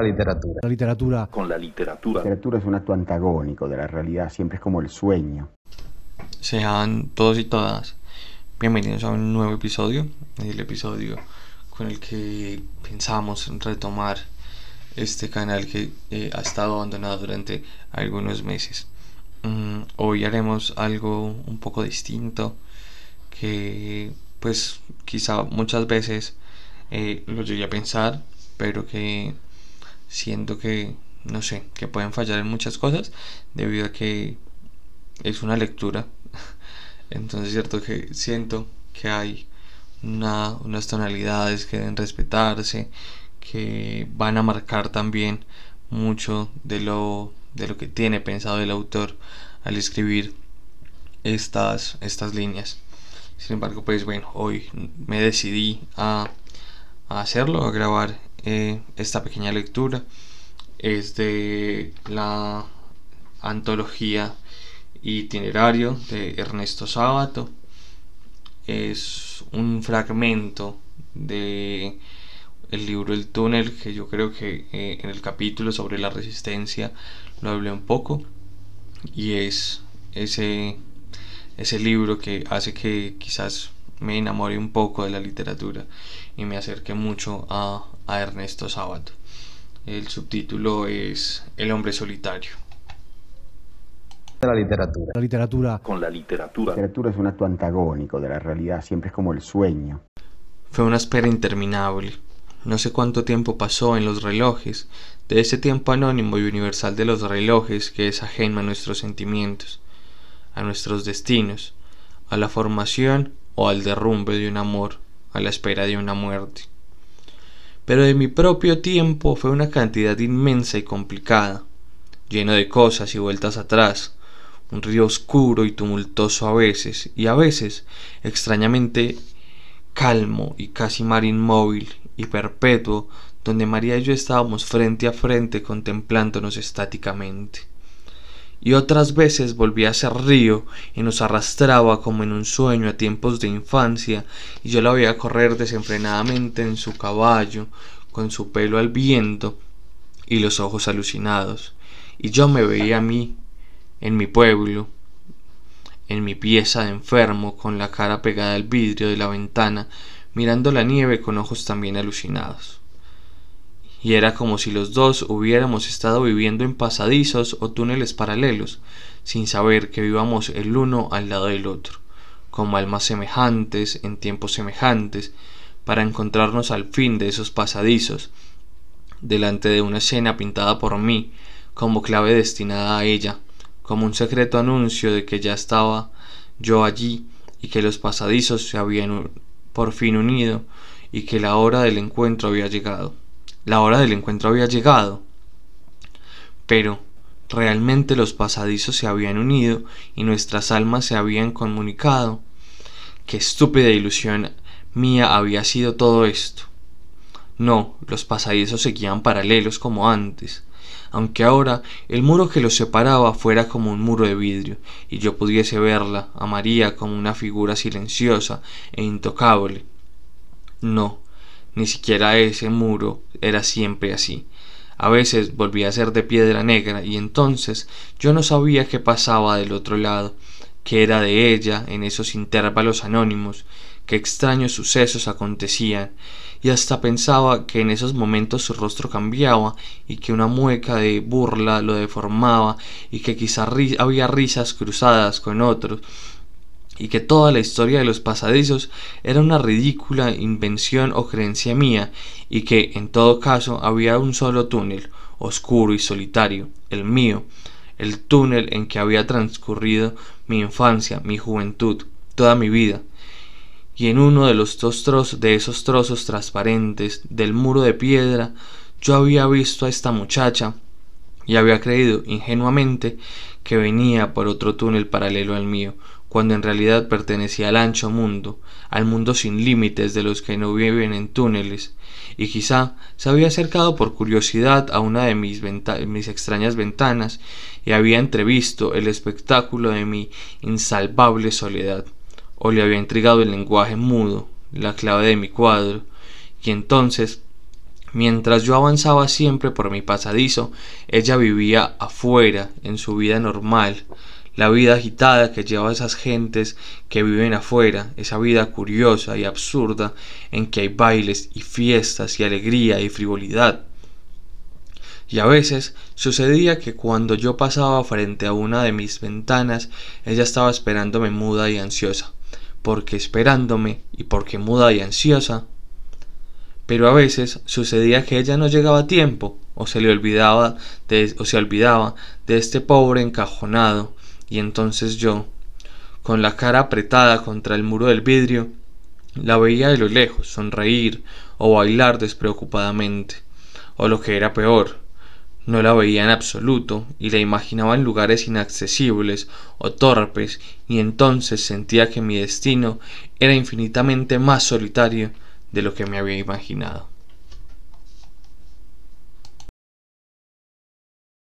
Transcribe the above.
la literatura. La literatura. Con la literatura. La literatura es un acto antagónico de la realidad, siempre es como el sueño. Sean todos y todas bienvenidos a un nuevo episodio, el episodio con el que pensamos retomar este canal que eh, ha estado abandonado durante algunos meses. Mm, hoy haremos algo un poco distinto que pues quizá muchas veces eh, lo llegué a pensar, pero que siento que, no sé, que pueden fallar en muchas cosas debido a que es una lectura. Entonces es cierto que siento que hay una, unas tonalidades que deben respetarse, que van a marcar también mucho de lo, de lo que tiene pensado el autor al escribir estas, estas líneas. Sin embargo, pues bueno, hoy me decidí a, hacerlo, a grabar eh, esta pequeña lectura. Es de la antología itinerario de Ernesto Sábato. Es un fragmento de el libro El túnel que yo creo que eh, en el capítulo sobre la resistencia lo hablé un poco y es ese ese libro que hace que quizás me enamore un poco de la literatura y me acerque mucho a, Ernesto Sábato. El subtítulo es El hombre solitario. La literatura. La literatura. Con la literatura. La literatura es un acto antagónico de la realidad, siempre es como el sueño. Fue una espera interminable. No sé cuánto tiempo pasó en los relojes, de ese tiempo anónimo y universal de los relojes que es ajeno a nuestros sentimientos a nuestros destinos, a la formación o al derrumbe de un amor, a la espera de una muerte. Pero de mi propio tiempo fue una cantidad inmensa y complicada, lleno de cosas y vueltas atrás, un río oscuro y tumultuoso a veces, y a veces extrañamente calmo y casi mar inmóvil y perpetuo, donde María y yo estábamos frente a frente contemplándonos estáticamente y otras veces volvía a ser río y nos arrastraba como en un sueño a tiempos de infancia y yo la veía correr desenfrenadamente en su caballo con su pelo al viento y los ojos alucinados. Y yo me veía a mí en mi pueblo en mi pieza de enfermo con la cara pegada al vidrio de la ventana mirando la nieve con ojos también alucinados y era como si los dos hubiéramos estado viviendo en pasadizos o túneles paralelos, sin saber que vivamos el uno al lado del otro, como almas semejantes en tiempos semejantes, para encontrarnos al fin de esos pasadizos, delante de una escena pintada por mí, como clave destinada a ella, como un secreto anuncio de que ya estaba yo allí y que los pasadizos se habían por fin unido y que la hora del encuentro había llegado. La hora del encuentro había llegado. Pero, ¿realmente los pasadizos se habían unido y nuestras almas se habían comunicado? Qué estúpida ilusión mía había sido todo esto. No, los pasadizos seguían paralelos como antes, aunque ahora el muro que los separaba fuera como un muro de vidrio, y yo pudiese verla, a María, como una figura silenciosa e intocable. No, ni siquiera ese muro era siempre así. A veces volvía a ser de piedra negra y entonces yo no sabía qué pasaba del otro lado, qué era de ella en esos intervalos anónimos, qué extraños sucesos acontecían, y hasta pensaba que en esos momentos su rostro cambiaba y que una mueca de burla lo deformaba y que quizá había risas cruzadas con otros y que toda la historia de los pasadizos era una ridícula invención o creencia mía, y que, en todo caso, había un solo túnel, oscuro y solitario, el mío, el túnel en que había transcurrido mi infancia, mi juventud, toda mi vida. Y en uno de los trozos de esos trozos transparentes del muro de piedra, yo había visto a esta muchacha y había creído ingenuamente que venía por otro túnel paralelo al mío, cuando en realidad pertenecía al ancho mundo, al mundo sin límites de los que no viven en túneles, y quizá se había acercado por curiosidad a una de mis, extrañas ventanas y había entrevisto el espectáculo de mi insalvable soledad, o le había intrigado el lenguaje mudo, la clave de mi cuadro, y entonces Mientras yo avanzaba siempre por mi pasadizo, ella vivía afuera, en su vida normal, la vida agitada que lleva a esas gentes que viven afuera, esa vida curiosa y absurda en que hay bailes y fiestas y alegría y frivolidad. Y a veces sucedía que cuando yo pasaba frente a una de mis ventanas, ella estaba esperándome muda y ansiosa, porque esperándome y porque muda y ansiosa pero a veces sucedía que ella no llegaba a tiempo o se le olvidaba de, o se olvidaba de este pobre encajonado y entonces yo con la cara apretada contra el muro del vidrio la veía de lo lejos sonreír o bailar despreocupadamente o lo que era peor no la veía en absoluto y la imaginaba en lugares inaccesibles o torpes y entonces sentía que mi destino era infinitamente más solitario de lo que me había imaginado.